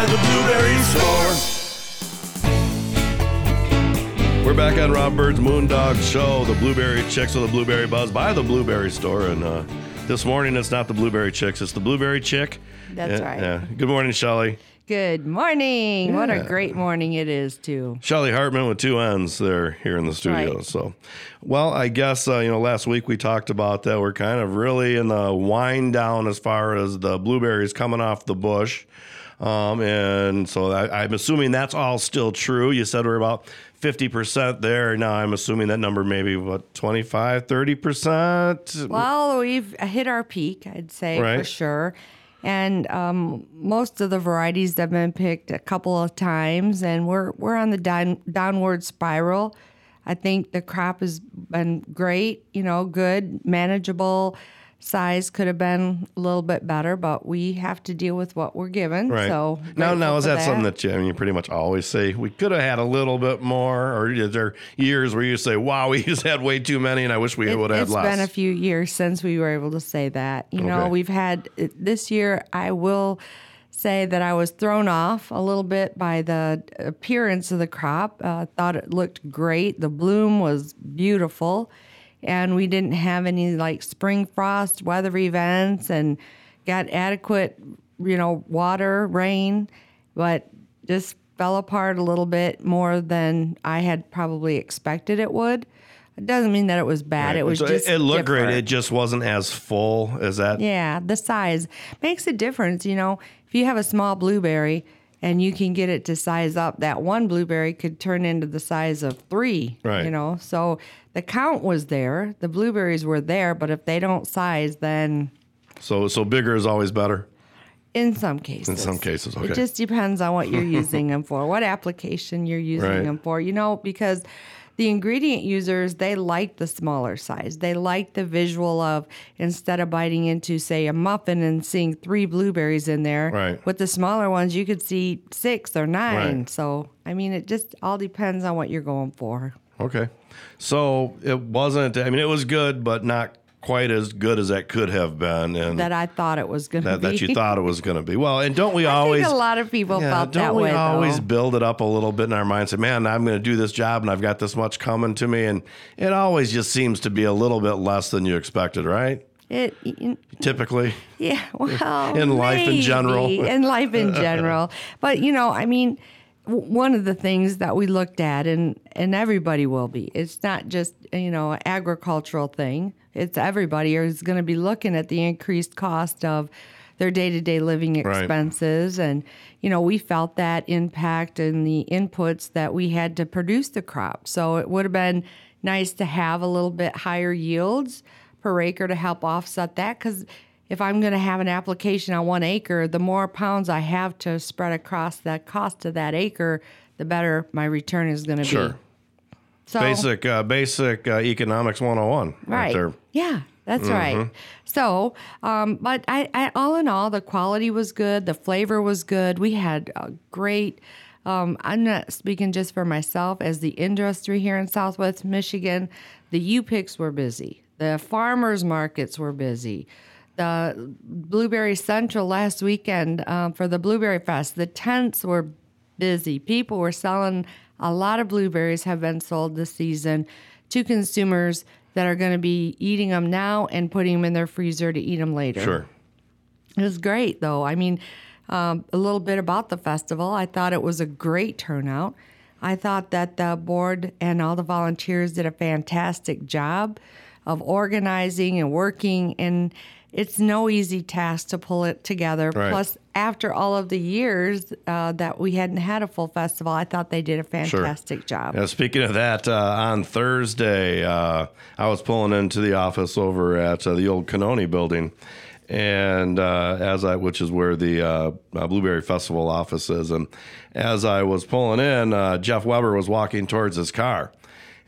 by the Blueberry Store. We're back on Rob Byrd's Moondog Show, the Blueberry Chicks with the Blueberry Buzz by the Blueberry Store. And uh, this morning, it's not the Blueberry Chicks, it's the Blueberry Chick. That's Yeah, right. Yeah. Good morning, Shelly. Good morning. What a great morning it is, too. Shelly Hartmann with two N's there here in the studio. Right. So, well, I guess, uh, you know, last week we talked about that. We're kind of really in the wind down as far as the blueberries coming off the bush. Um, and so I, I'm assuming that's all still true. You said we're about 50% there. Now I'm assuming that number maybe, what, 25, 30%? Well, we've hit our peak, I'd say, for Right. sure. And um, most of the varieties have been picked a couple of times, and we're we're on the down, downward spiral. I think the crop has been great, you know, good, manageable. Size could have been a little bit better, but we have to deal with what we're given. Right. So now, now is for that, something that you, I mean, you pretty much always say we could have had a little bit more, or is there years where you say, "Wow, we just had way too many, and I wish we It- would have It's had less." been a few years since we were able to say that. You know, we've had this year. I will say that I was thrown off a little bit by the appearance of the crop. Uh, thought it looked great. The bloom was beautiful, and we didn't have any like spring frost weather events, and got adequate, you know, water, rain, but just fell apart a little bit more than I had probably expected it would. It doesn't mean that it was bad. It was So just it looked great. It just wasn't as full as that. Yeah, the size makes a difference. You know, if you have a small blueberry and you can get it to size up, that one blueberry could turn into the size of three. Right. You know, so the count was there, the blueberries were there, but if they don't size, then So so bigger is always better. in some cases. In some cases, okay. It just depends on what you're using them for, what application you're using Right. them for. You know, because the ingredient users, they like the smaller size. They like the visual of instead of biting into, say, a muffin and seeing three blueberries in there, Right. with the smaller ones, you could see six or nine. Right. So, I mean, it just all depends on what you're going for. Okay. So it wasn't. I mean, it was good, but not quite as good as that could have been, and That I thought it was going to be. that you thought it was going to be. Well, and don't we I always? think a lot of people Yeah, felt that way. don't we way. always though. build it up a little bit in our mind? Say, man, I'm going to do this job, and I've got this much coming to me, and it always just seems to be a little bit less than you expected, right? It, Typically, Yeah, well, In life in general. in life in general. But you know, I mean, one of the things that we looked at, and and everybody will be. It's not just you know an agricultural thing. It's everybody is going to be looking at the increased cost of their day to day living expenses, and you know we felt that impact in the inputs that we had to produce the crop. So it would have been nice to have a little bit higher yields per acre to help offset that because if I'm going to have an application on one acre, the more pounds I have to spread across that cost of that acre, the better my return is going to Sure. be. So, basic uh, basic uh, economics 101 right. there. Yeah, that's Mm-hmm. right. So, um, but I, I, all in all, the quality was good. The flavor was good. We had a great. Um, I'm not speaking just for myself. As the industry here in Southwest Michigan, the U picks were busy. The farmers markets were busy. The Blueberry Central last weekend um, for the Blueberry Fest, the tents were busy. People were selling a lot of blueberries have been sold this season to consumers that are going to be eating them now and putting them in their freezer to eat them later. Sure. It was great, though. I mean, um, a little bit about the festival. I thought it was a great turnout. I thought that the board and all the volunteers did a fantastic job of organizing and working, and it's no easy task to pull it together. Right. Plus, after all of the years uh, that we hadn't had a full festival, I thought they did a fantastic job. Yeah, speaking of that, uh, on Thursday, uh, I was pulling into the office over at uh, the old Canoni building, and uh, as I, which is where the uh, Blueberry Festival office is, and as I was pulling in, uh, Jeff Weber was walking towards his car,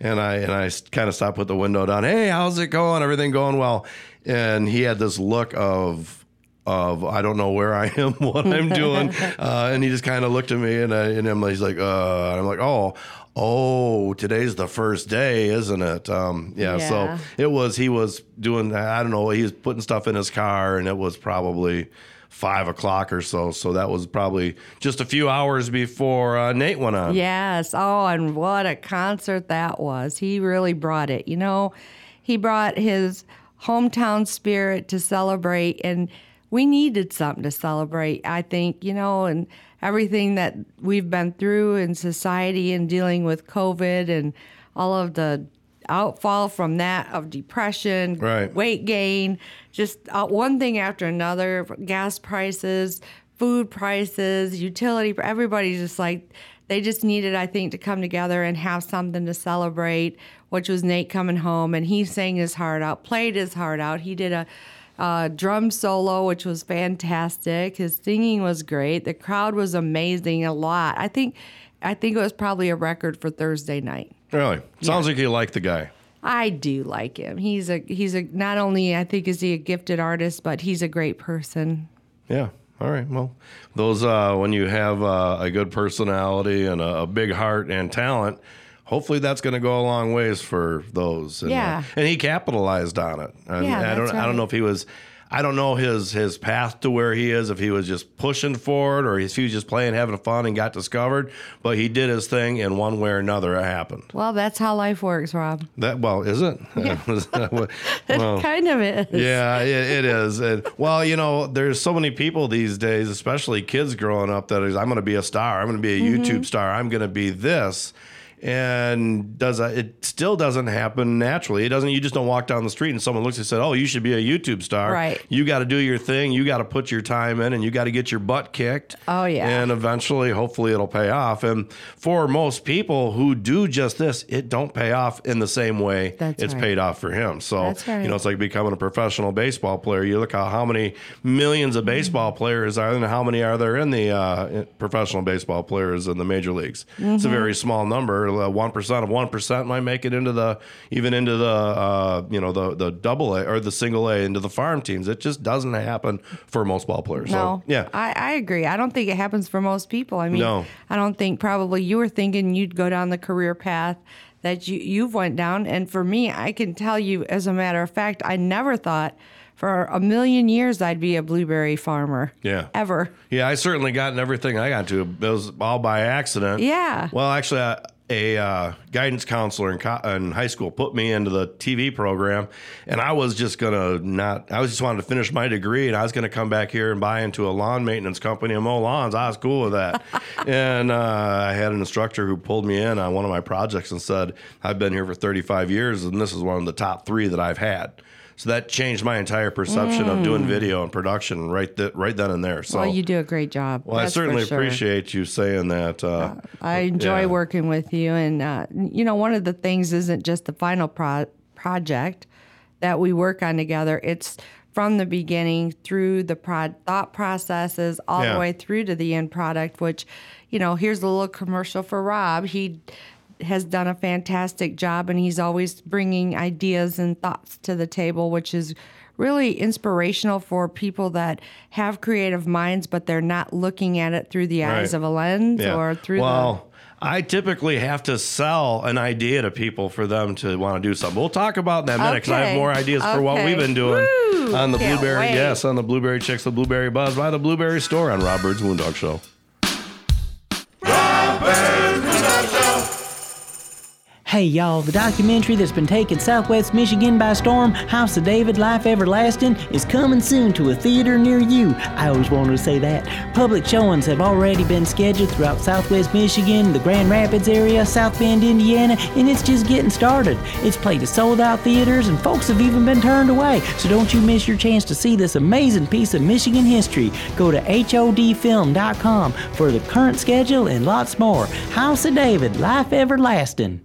and I and I kind of stopped, put the window down. Hey, how's it going? Everything going well? And he had this look of of I don't know where I am, what I'm doing, uh, and he just kind of looked at me, and I, and I'm, he's like, uh, and I'm like, oh, oh, today's the first day, isn't it? Um, yeah, So it was. He was doing. I don't know. He was putting stuff in his car, and it was probably five o'clock or so. So that was probably just a few hours before uh, Nate went on. Yes. Oh, and what a concert that was. He really brought it. You know, he brought his hometown spirit to celebrate, and we needed something to celebrate, I think, you know, and everything that we've been through in society and dealing with COVID and all of the outfall from that of depression, Right. weight gain, just uh, one thing after another, gas prices, food prices, utility, everybody's just like, they just needed, I think, to come together and have something to celebrate, which was Nate coming home and he sang his heart out, played his heart out. He did a, uh, drum solo, which was fantastic. His singing was great. The crowd was amazing. A lot. I think, I think it was probably a record for Thursday night. Really? Sounds like you like the guy. I do like him. He's a he's a not only I think is he a gifted artist, but he's a great person. Yeah. All right. Well, those uh, when you have uh, a good personality and a, a big heart and talent, hopefully that's going to go a long ways for those. And, uh, Yeah. and he capitalized on it. And Yeah, I don't. that's I don't know if he was. I don't know his his path to where he is. If he was just pushing for it, or if he was just playing, having fun, and got discovered. But he did his thing, and one way or another, it happened. Well, that's how life works, Rob. That well, is it? well, It kind of is. yeah, it, it is. And, well, you know, there's so many people these days, especially kids growing up, that is, I'm going to be a star. I'm going to be a Mm-hmm. YouTube star. I'm going to be this. And does that, it still doesn't happen naturally. It doesn't. You just don't walk down the street and someone looks and said, "Oh, you should be a YouTube star." Right. You got to do your thing. You got to put your time in, and you got to get your butt kicked. Oh, yeah. And eventually, hopefully, it'll pay off. And for most people who do just this, it don't pay off in the same way That's it's right. paid off for him. So right. you know, it's like becoming a professional baseball player. You look at how many millions of baseball players are, and how many are there in the uh, professional baseball players in the major leagues? It's a very small number. One percent of one percent might make it into the even into the uh, you know the the double A or the single A into the farm teams. It just doesn't happen for most ball players. No. So yeah, I, I agree. I don't think it happens for most people. I mean, No. I don't think probably you were thinking you'd go down the career path that you, you've went down. And for me, I can tell you, as a matter of fact, I never thought for a million years I'd be a blueberry farmer. Yeah. Ever. Yeah, I certainly gotten everything I got to. It was all by accident. Yeah. Well, actually, uh, a uh, guidance counselor in, co- in high school put me into the TV program, and I was just gonna not. I was just wanted to finish my degree, and I was gonna come back here and buy into a lawn maintenance company and mow lawns. I was cool with that. and uh, I had an instructor who pulled me in on one of my projects and said, "I've been here for 35 years, and this is one of the top three that I've had." So that changed my entire perception of doing video and production right th- right then and there. So well, you do a great job. well, I That's for certainly sure. appreciate you saying that. Uh, I enjoy Yeah. working with you, and uh, you know, one of the things isn't just the final pro- project that we work on together. It's from the beginning through the pro- thought processes all Yeah. the way through to the end product. Which, you know, here's a little commercial for Rob. He has done a fantastic job, and he's always bringing ideas and thoughts to the table, which is really inspirational for people that have creative minds, but they're not looking at it through the eyes Right. of a lens yeah. or through well, I typically have to sell an idea to people for them to want to do something. We'll talk about that in a minute because I have more ideas for what we've been doing Woo! on the Can't Blueberry. wait. Yes, on the Blueberry Chicks, the Blueberry Buzz by the Blueberry Store on Rob Byrd's Moondog Show. Hey y'all, the documentary that's been taking Southwest Michigan by storm, House of David, Life Everlasting, is coming soon to a theater near you. I always wanted to say that. Public showings have already been scheduled throughout Southwest Michigan, the Grand Rapids area, South Bend, Indiana, and it's just getting started. It's played at sold out theaters and folks have even been turned away, so don't you miss your chance to see this amazing piece of Michigan history. Go to HODfilm.com for the current schedule and lots more. House of David, Life Everlasting.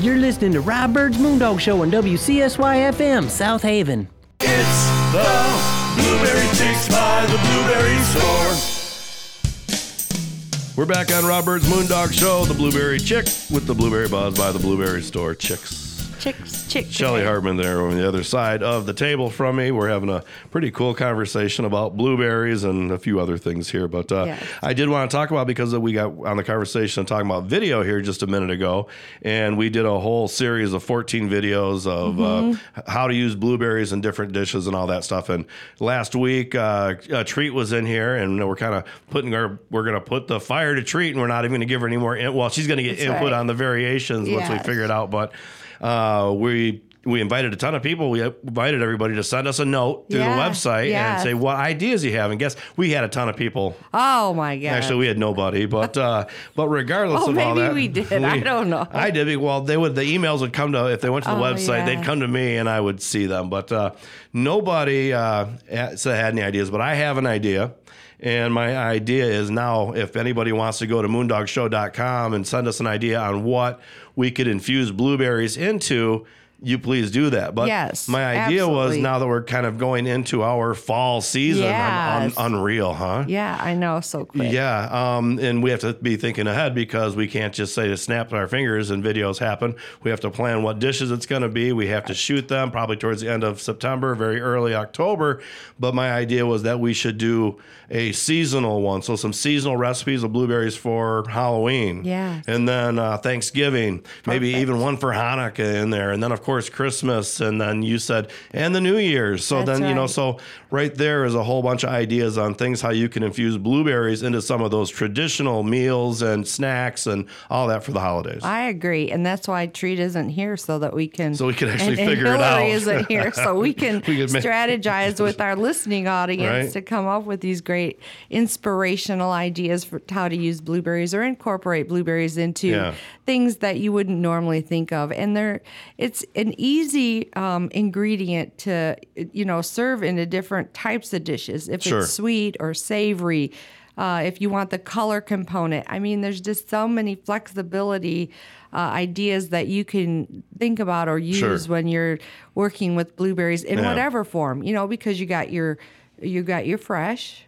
You're listening to Rob Byrd's Moondog Show on WCSY FM, South Haven. It's the Blueberry Chicks by the Blueberry Store. We're back on Rob Robert's Moondog Show, the Blueberry Chick with the Blueberry Buzz by the Blueberry Store Chicks. Chicks, chicks. Shelly Hartmann there on the other side of the table from me. We're having a pretty cool conversation about blueberries and a few other things here. But uh, Yes. I did want to talk about because we got on the conversation and talking about video here just a minute ago, and we did a whole series of 14 videos of uh, how to use blueberries in different dishes and all that stuff. And last week, uh, a treat was in here, and we're kind of putting our we're going to put the fire to treat, and we're not even going to give her any more. In, well, she's going to get That's input right. on the variations once we figure it out, but. Uh, we we invited a ton of people. We invited everybody to send us a note through Yeah, the website yes. and say what ideas you have. And guess we had a ton of people. Oh my god. Actually, we had nobody, but uh, but regardless Oh, of all maybe that, we did. I don't know. I did. Well, they would. The emails would come to if they went to the Oh, website, yeah. they'd come to me and I would see them. But uh, nobody uh, had so had any ideas. But I have an idea. And my idea is now if anybody wants to go to moondogshow.com and send us an idea on what we could infuse blueberries into, you please do that. But Yes, my idea was now that we're kind of going into our fall season, Yes. un- unreal, huh? yeah, I know. So quick. Yeah, um, and we have to be thinking ahead because we can't just say to snap our fingers and videos happen. We have to plan what dishes it's going to be. We have to shoot them probably towards the end of September, very early October. But my idea was that we should do a seasonal one, so some seasonal recipes of blueberries for Halloween. Yeah. and then uh, Thanksgiving, maybe even one for Hanukkah in there, and then of course Christmas, and then you said and the New Year's. So That's then you know so right there is a whole bunch of ideas on things how you can infuse blueberries into some of those traditional meals and snacks and all that for the holidays. I agree, and that's why Treat isn't here so that we can. So we can actually and, and figure it out. isn't here so we can We make- strategize with our listening audience Right. to come up with these great inspirational ideas for how to use blueberries or incorporate blueberries into Yeah. things that you wouldn't normally think of. And they're it's an easy um, ingredient to you know serve into different types of dishes. If Sure. it's sweet or savory. Uh, if you want the color component, I mean, there's just so many flexibility uh, ideas that you can think about or use Sure. when you're working with blueberries in Yeah. whatever form. You know, because you got your you got your fresh,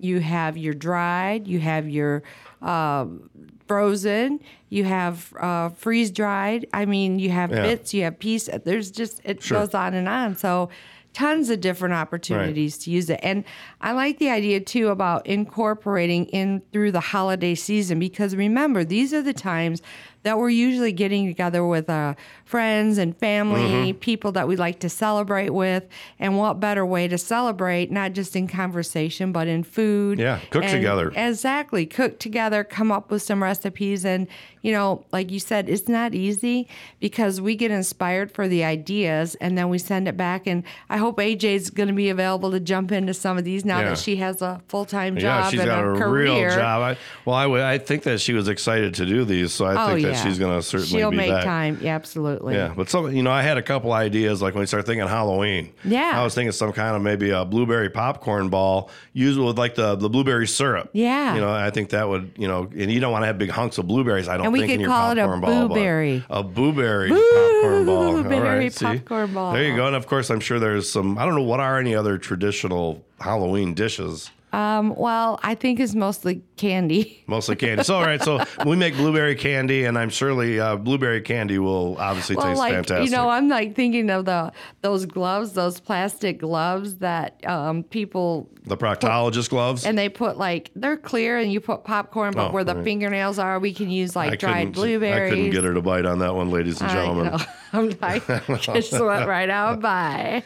you have your dried, you have your um, frozen, you have uh, freeze dried. I mean, you have Yeah. bits, you have piece. There's just it Sure. goes on and on. So tons of different opportunities to use it. And I like the idea too about incorporating in through the holiday season because remember, these are the times that we're usually getting together with uh, friends and family, Mm-hmm. people that we like to celebrate with. And what better way to celebrate, not just in conversation, but in food? Yeah, cook together. Exactly. Cook together, come up with some recipes. And, you know, like you said, it's not easy because we get inspired for the ideas and then we send it back. And I hope AJ's going to be available to jump into some of these now Yeah. that she has a full time job. yeah, she's and got a, a, career. real job. I, well, I, would- I think that she was excited to do these, so I Oh, think yeah. that she's going to certainly She'll be make back. time. Yeah, absolutely. Yeah, but some, you know, I had a couple ideas like when we started thinking Halloween. Yeah. I was thinking some kind of maybe a blueberry popcorn ball used with like the, the blueberry syrup. Yeah. You know, I think that would, you know, and you don't want to have big hunks of blueberries. I don't And we could call it a popcorn ball. but blueberry. A blueberry popcorn ball. All Blueberry right, see? popcorn ball. There you go. And of course, I'm sure there's some. I don't know what are any other traditional Halloween dishes. Um, well, I think it's mostly candy. Mostly candy. So, all right. So we make blueberry candy, and I'm surely uh, blueberry candy will obviously Well, taste like fantastic. you know, I'm like thinking of the those gloves, those plastic gloves that um, people the proctologist gloves. and they put like they're clear, and you put popcorn, but Oh, where the right. fingernails are, we can use like I dried blueberries. I couldn't get her to bite on that one, ladies and I gentlemen. know. I'm like, just went right out by.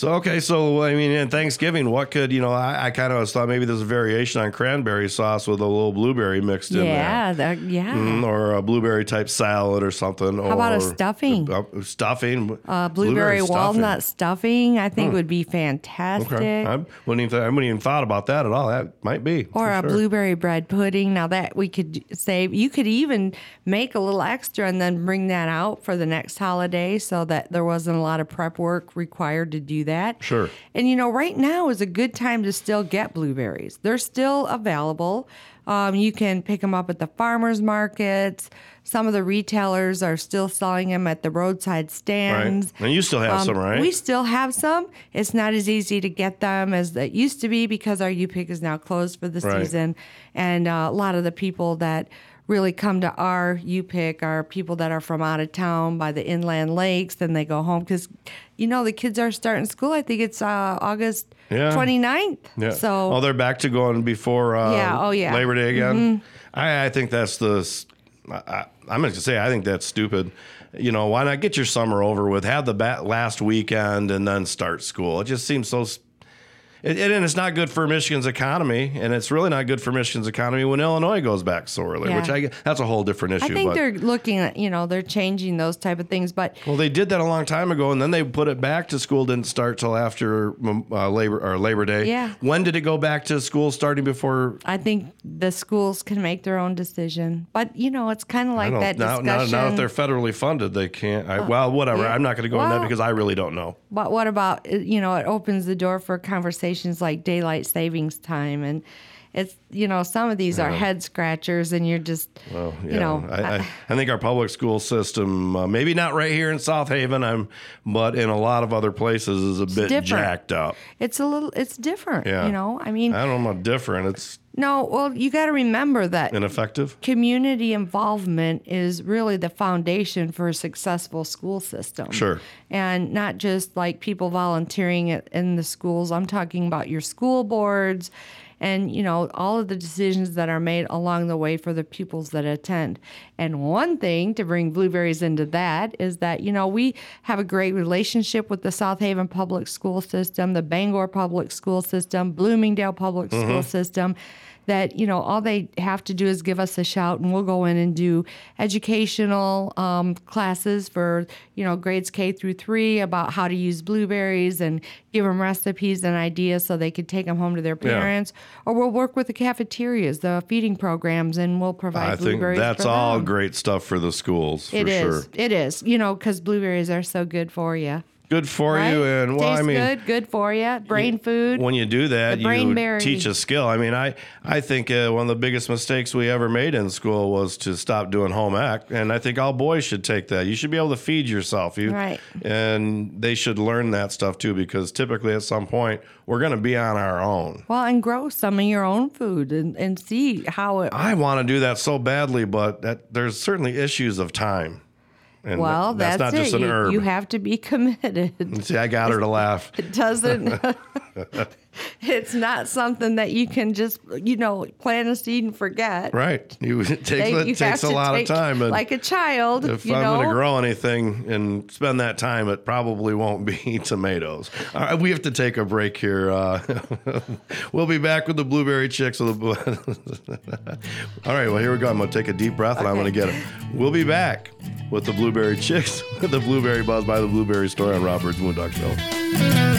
So okay, so I mean, in Thanksgiving, what could you know? I, I kind of thought maybe there's a variation on cranberry sauce with a little blueberry mixed in Yeah, there. that, yeah. Mm, or a blueberry type salad or something. How about a or- stuffing? uh, stuffing. Uh, blueberry, walnut stuffing, I Hmm. think would be fantastic. Okay. I wouldn't even. I wouldn't even thought about that at all. That might be. Or a sure. blueberry bread pudding. Now that we could save, you could even make a little extra and then bring that out for the next holiday, so that there wasn't a lot of prep work required to do that. Sure. And you know, right now is a good time to still get blueberries. They're still available. Um, you can pick them up at the farmers markets. Some of the retailers are still selling them at the roadside Right. stands. And you still have Um, some, right? We still have some. It's not as easy to get them as it used to be because our U pick is now closed for the Right. season, and uh, a lot of the people that really come to our you pick our people that are from out of town by the inland lakes. Then they go home because, you know, the kids are starting school. I think it's uh, August Yeah. 29th. Yeah. So oh, they're back to going before uh, Yeah, oh, yeah. Labor Day again. I, I think that's the. I, am going to say I think that's stupid. You know, why not get your summer over with? Have the bat last weekend and then start school. It just seems so. S- It, it- and it's not good for Michigan's economy, and it's really not good for Michigan's economy when Illinois goes back so early. Yeah. Which I that's a whole different issue. I think but, they're looking at, you know, they're changing those type of things. But well, they did that a long time ago, and then they put it back to school. Didn't start till after um, uh, Labor or Labor Day. Yeah. When did it go back to school? Starting before I think the schools can make their own decision. But, you know, it's kind of like that now, discussion. now, now if they're federally funded, they can't. I, well, whatever. yeah. I'm not going to go in Well- that because I really don't know. But what about uh, you know? It opens the door for conversations like daylight savings time, and it's you know some of these are head scratchers, and you're just Well, yeah, you know I, I, I think our public school system, uh, maybe not right here in South Haven, I'm, but in a lot of other places, is a bit different. jacked up. it's a little it's different. Yeah. You know, I mean, I don't know about different. It's no. Well, you got to remember that community involvement is really the foundation for a successful school system. Sure. And not just like people volunteering at, in the schools. I'm talking about your school boards and, you know, all of the decisions that are made along the way for the pupils that attend. And one thing to bring blueberries into that is that, you know, we have a great relationship with the South Haven Public School System, the Bangor Public School System, Bloomingdale Public School mm-hmm. System that you know all they have to do is give us a shout and we'll go in and do educational um, classes for you know grades k through three about how to use blueberries and give them recipes and ideas so they could take them home to their Yeah. parents or we'll work with the cafeterias the feeding programs and we'll provide I think that's all great stuff for the schools, for It is. sure. It is. You know, because blueberries are so good for you. Good for Right? you. And well, Tastes I mean, good, good for you. Brain food. when you do that, The brain you berry. teach a skill. I mean, I I think uh, one of the biggest mistakes we ever made in school was to stop doing home ec, and I think all boys should take that. You should be able to feed yourself, you Right. and they should learn that stuff too, because typically at some point we're going to be on our own. well, and grow some of your own food and, and see how it I want to do that so badly, but that, there's certainly issues of time. And Well, that's, that's, not it. just an you, herb. you have to be committed. See, I got her to laugh. It doesn't. it's not something that you can just you know plant a seed and forget. Right. You, it takes, They- it takes a lot of time. And like a child. if you I'm going to grow anything and spend that time, it probably won't be tomatoes. All right, we have to take a break here. Uh, we'll be back with the blueberry chicks. Of the All right, well, here we go. I'm going to take a deep breath and I'm going to get it. We'll be back with the blueberry chicks, the blueberry buzz by the blueberry store on Robert's Moondog Show.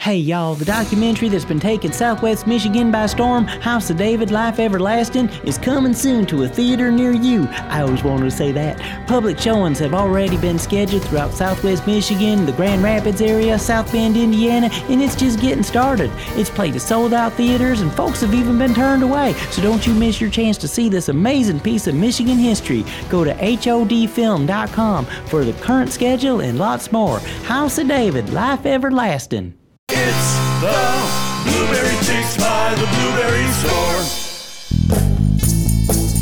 Hey y'all, the documentary that's been taking Southwest Michigan by storm, House of David Life Everlasting, is coming soon to a theater near you. I always wanted to say that. Public showings have already been scheduled throughout Southwest Michigan, the Grand Rapids area, South Bend, Indiana, and it's just getting started. It's played at sold out theaters and folks have even been turned away, so don't you miss your chance to see this amazing piece of Michigan history. Go to HODfilm.com for the current schedule and lots more. House of David, Life Everlasting. It's the Blueberry Chicks by the Blueberry Store.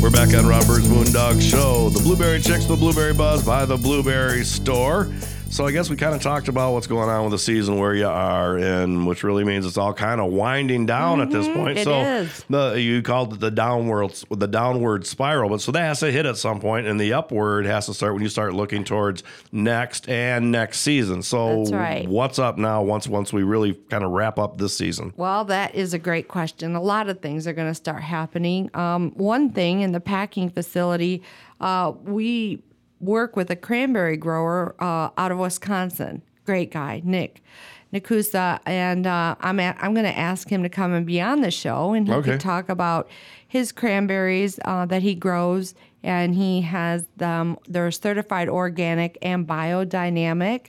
We're back on Robert's Moondog Show. The Blueberry Chicks, the Blueberry Buzz by the Blueberry Store. So I guess we kind of talked about what's going on with the season where you are, and which really means it's all kind of winding down at this point. it so is. the you called it the downward the downward spiral, but so that has to hit at some point, and the upward has to start when you start looking towards next and next season. So right. what's up now? Once once we really kind of wrap up this season. Well, that is a great question. A lot of things are going to start happening. Um, one thing in the packing facility, uh, we work with a cranberry grower uh, out of Wisconsin. Great guy, Nick. Nikusa, and uh, I'm I'm going to ask him to come and be on the show, and he Okay. could talk about his cranberries uh, that he grows, and he has them. They're certified organic and biodynamic,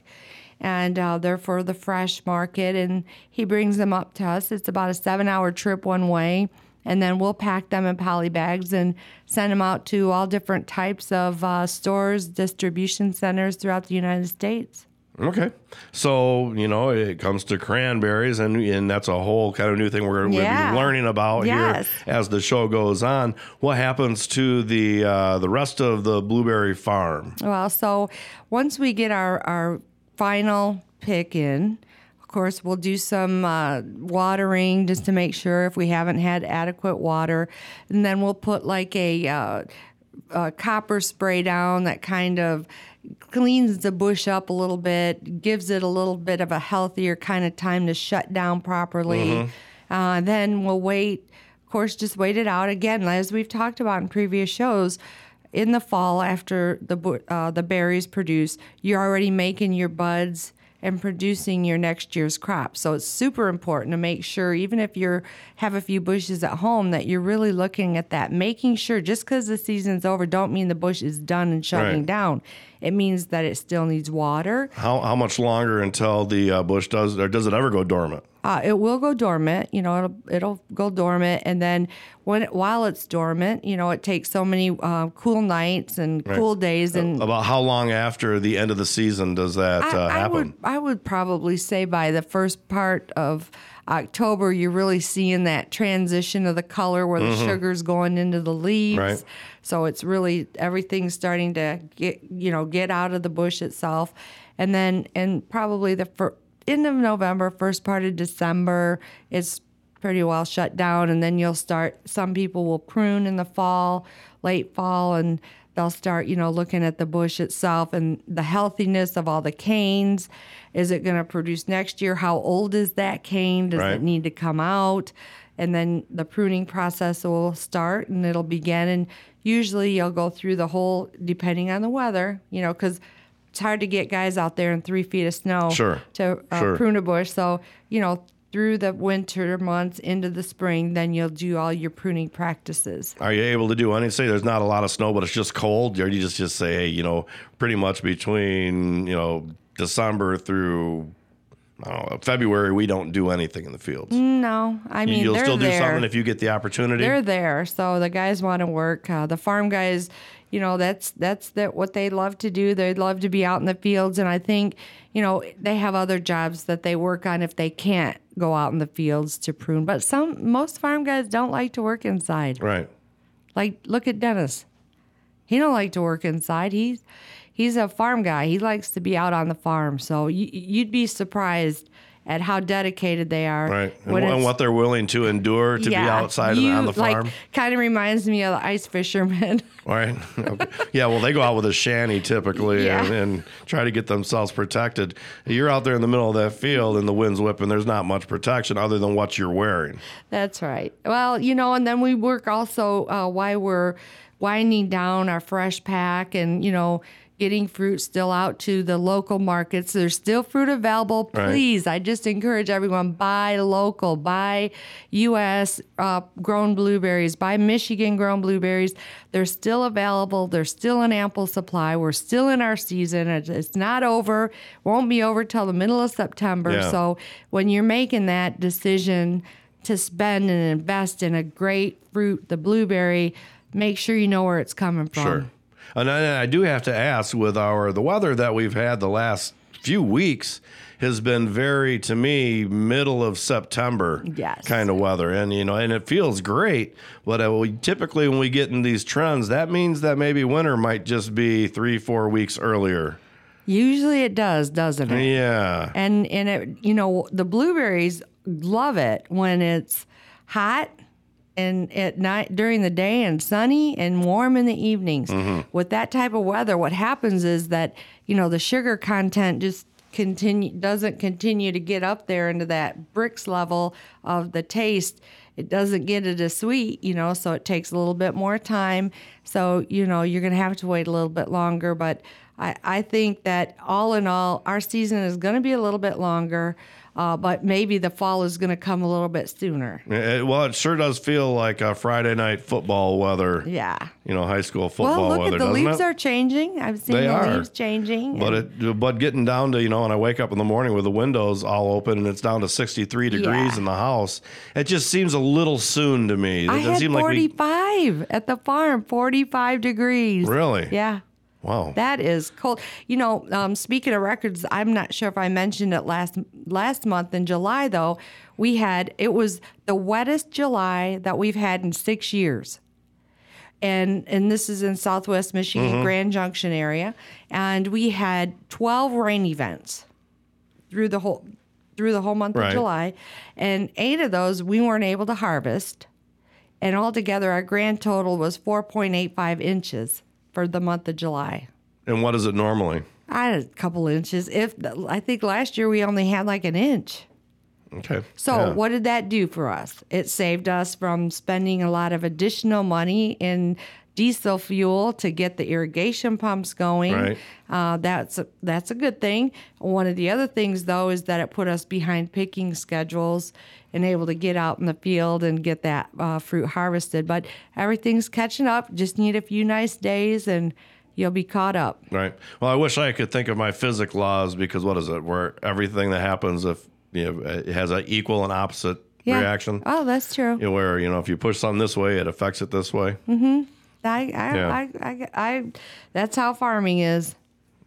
and uh, they're for the fresh market. And he brings them up to us. It's about a seven-hour trip one way, and then we'll pack them in poly bags and send them out to all different types of uh, stores, distribution centers throughout the United States. Okay. So, you know, it comes to cranberries, and, and that's a whole kind of new thing we're Yeah. learning about Yes. here as the show goes on. What happens to the uh, the rest of the blueberry farm? Well, so once we get our, our final pick in, course, we'll do some uh, watering just to make sure if we haven't had adequate water. And then we'll put like a, uh, a copper spray down that kind of cleans the bush up a little bit, gives it a little bit of a healthier kind of time to shut down properly. Uh, then we'll wait, of course, just wait it out. Again, as we've talked about in previous shows, in the fall after the uh, the berries produce, you're already making your buds and producing your next year's crop. So it's super important to make sure, even if you have a few bushes at home, that you're really looking at that, making sure just because the season's over, don't mean the bush is done and shutting Right. down. It means that it still needs water. How, how much longer until the uh, bush does, or does it ever go dormant? Uh, it will go dormant. You know, it'll it'll go dormant, and then when it, while it's dormant, you know, it takes so many uh, cool nights and cool days, and About how long after the end of the season does that I, uh, I happen? would I would probably say by the first part of October, you're really seeing that transition of the color where the sugar's going into the leaves. Right. So it's really everything's starting to get you know get out of the bush itself, and then and probably the fir- end of November, first part of December, it's pretty well shut down, and then you'll start. Some people will prune in the fall, late fall, and they'll start you know looking at the bush itself and the healthiness of all the canes. Is it going to produce next year? How old is that cane? Does Right. it need to come out? and then the pruning process will start and it'll begin and usually you'll go through the whole depending on the weather you know because it's hard to get guys out there in three feet of snow Sure, to uh, sure. prune a bush so you know through the winter months into the spring then you'll do all your pruning practices Are you able to do any? Say there's not a lot of snow, but it's just cold. Or you just just say, hey, you know, pretty much between you know December through know, February, we don't do anything in the fields. no i mean You'll they're still do there. something if you get the opportunity. they're there so the guys want to work uh, the farm guys you know that's that's that what they love to do. They love to be out in the fields. And i think you know they have other jobs that they work on if they can't go out in the fields to prune. But some most farm guys don't like to work inside. Right. like look at dennis. He don't like to work inside. He's he's a farm guy. He likes to be out on the farm. So you, you'd be surprised at how dedicated they are Right. And, and what they're willing to endure to be outside you, on the farm. Like, kind of reminds me of the ice fishermen. Right. Okay. Yeah. Well, they go out with a shanty typically Yeah. and, and try to get themselves protected. You're out there in the middle of that field and the wind's whipping. There's not much protection other than what you're wearing. That's right. Well, you know, and then we work also uh, while we're winding down our fresh pack and, you know, getting fruit still out to the local markets. There's still fruit available. Right. Please, I just encourage everyone buy local, buy U.S. Uh, grown blueberries, buy Michigan grown blueberries. They're still available. They're still in ample supply. We're still in our season. It's, it's not over. Won't be over till the middle of September. Yeah. So when you're making that decision to spend and invest in a great fruit, the blueberry, make sure you know where it's coming from. Sure. And I, I do have to ask with our the weather that we've had the last few weeks has been very to me middle of September Yes. kind of weather and you know and it feels great but uh, we, typically when we get in these trends that means that maybe winter might just be 3 4 weeks earlier. Usually it does, doesn't it? Yeah. And and it you know the blueberries love it when it's hot and at night during the day and sunny and warm in the evenings. Mm-hmm. With that type of weather, what happens is that you know the sugar content just continue doesn't continue to get up there into that Brix level of the taste. It doesn't get it as sweet, you know, so it takes a little bit more time. So, you know, you're going to have to wait a little bit longer. But I, I think that all in all, our season is going to be a little bit longer, uh, but maybe the fall is going to come a little bit sooner. It- well, it sure does feel like a Friday night football weather. Yeah. You know, high school football Well, look weather. at the leaves it? are changing. I've seen They the are. leaves changing. But it, but getting down to you know, when I wake up in the morning with the windows all open and it's down to sixty three degrees Yeah. in the house, it just seems a little soon to me. It I had seem like we 45 at the farm, 45 degrees. really. Yeah. Wow. That is cold. You know, um, speaking of records, I'm not sure if I mentioned it last last month in July though. We had it was the wettest July that we've had in six years, and and this is in Southwest Michigan, Mm-hmm. Grand Junction area, and we had 12 rain events through the whole through the whole month Right. of July, and eight of those we weren't able to harvest, and altogether our grand total was 4.85 inches for the month of July. and what is it normally? I had a couple inches. If I think last year we only had like an inch. Okay. So Yeah. what did that do for us? It saved us from spending a lot of additional money in diesel fuel to get the irrigation pumps going. Right. Uh, that's a, that's a good thing. One of the other things though is that it put us behind picking schedules and able to get out in the field and get that uh, fruit harvested. But everything's catching up. Just need a few nice days and you'll be caught up. Right. Well, I wish I could think of my physics laws because what is it? Where everything that happens if you know it has an equal and opposite Yeah. reaction. Oh, that's true. You know, where you know if you push something this way, it affects it this way. I, I, Yeah. I, I, I, that's how farming is.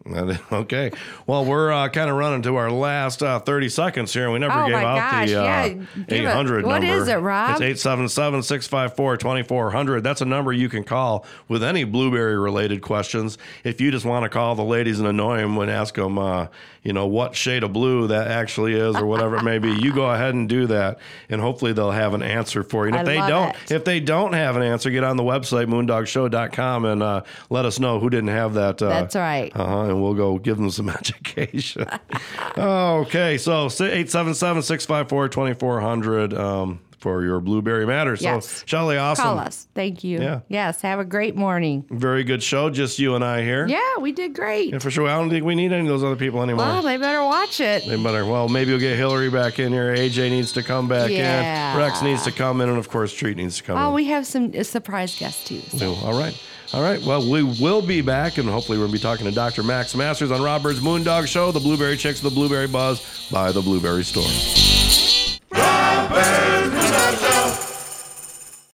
Okay. Well, we're uh, kind of running to our last uh, 30 seconds here, and we never Oh, gave out gosh, the uh, yeah, give it- 800 what number. is it, Rob? It's 877 654 2400. That's a number you can call with any blueberry related questions. If you just want to call the ladies and annoy them and ask them, uh, you know, what shade of blue that actually is or whatever it may be, you go ahead and do that, and hopefully they'll have an answer for you. And if I they don't, it. if they don't have an answer, get on the website moondogshow.com and uh, let us know who didn't have that. Uh, That's right. uh-huh, and we'll go give them some education. okay, so 877-654-2400 um, for your Blueberry Matter. So, Yes. Shelly, awesome. Call us. Thank you. Yeah. Yes. Have a great morning. Very good show, just you and I here. Yeah, we did great. And for sure, I don't think we need any of those other people anymore. Well, they better watch it. they better, well, maybe we'll get Hillary back in here. AJ needs to come back Yeah. in. Rex needs to come in. And of course, Treat needs to come Oh, in. we have some uh, surprise guests too. so- So, all right. All right. Well, we will be back, and hopefully, we'll be talking to Dr. Max Masters on Rob Byrd's Moondog Show, the Blueberry Chicks, the Blueberry Buzz by the Blueberry Store. Robert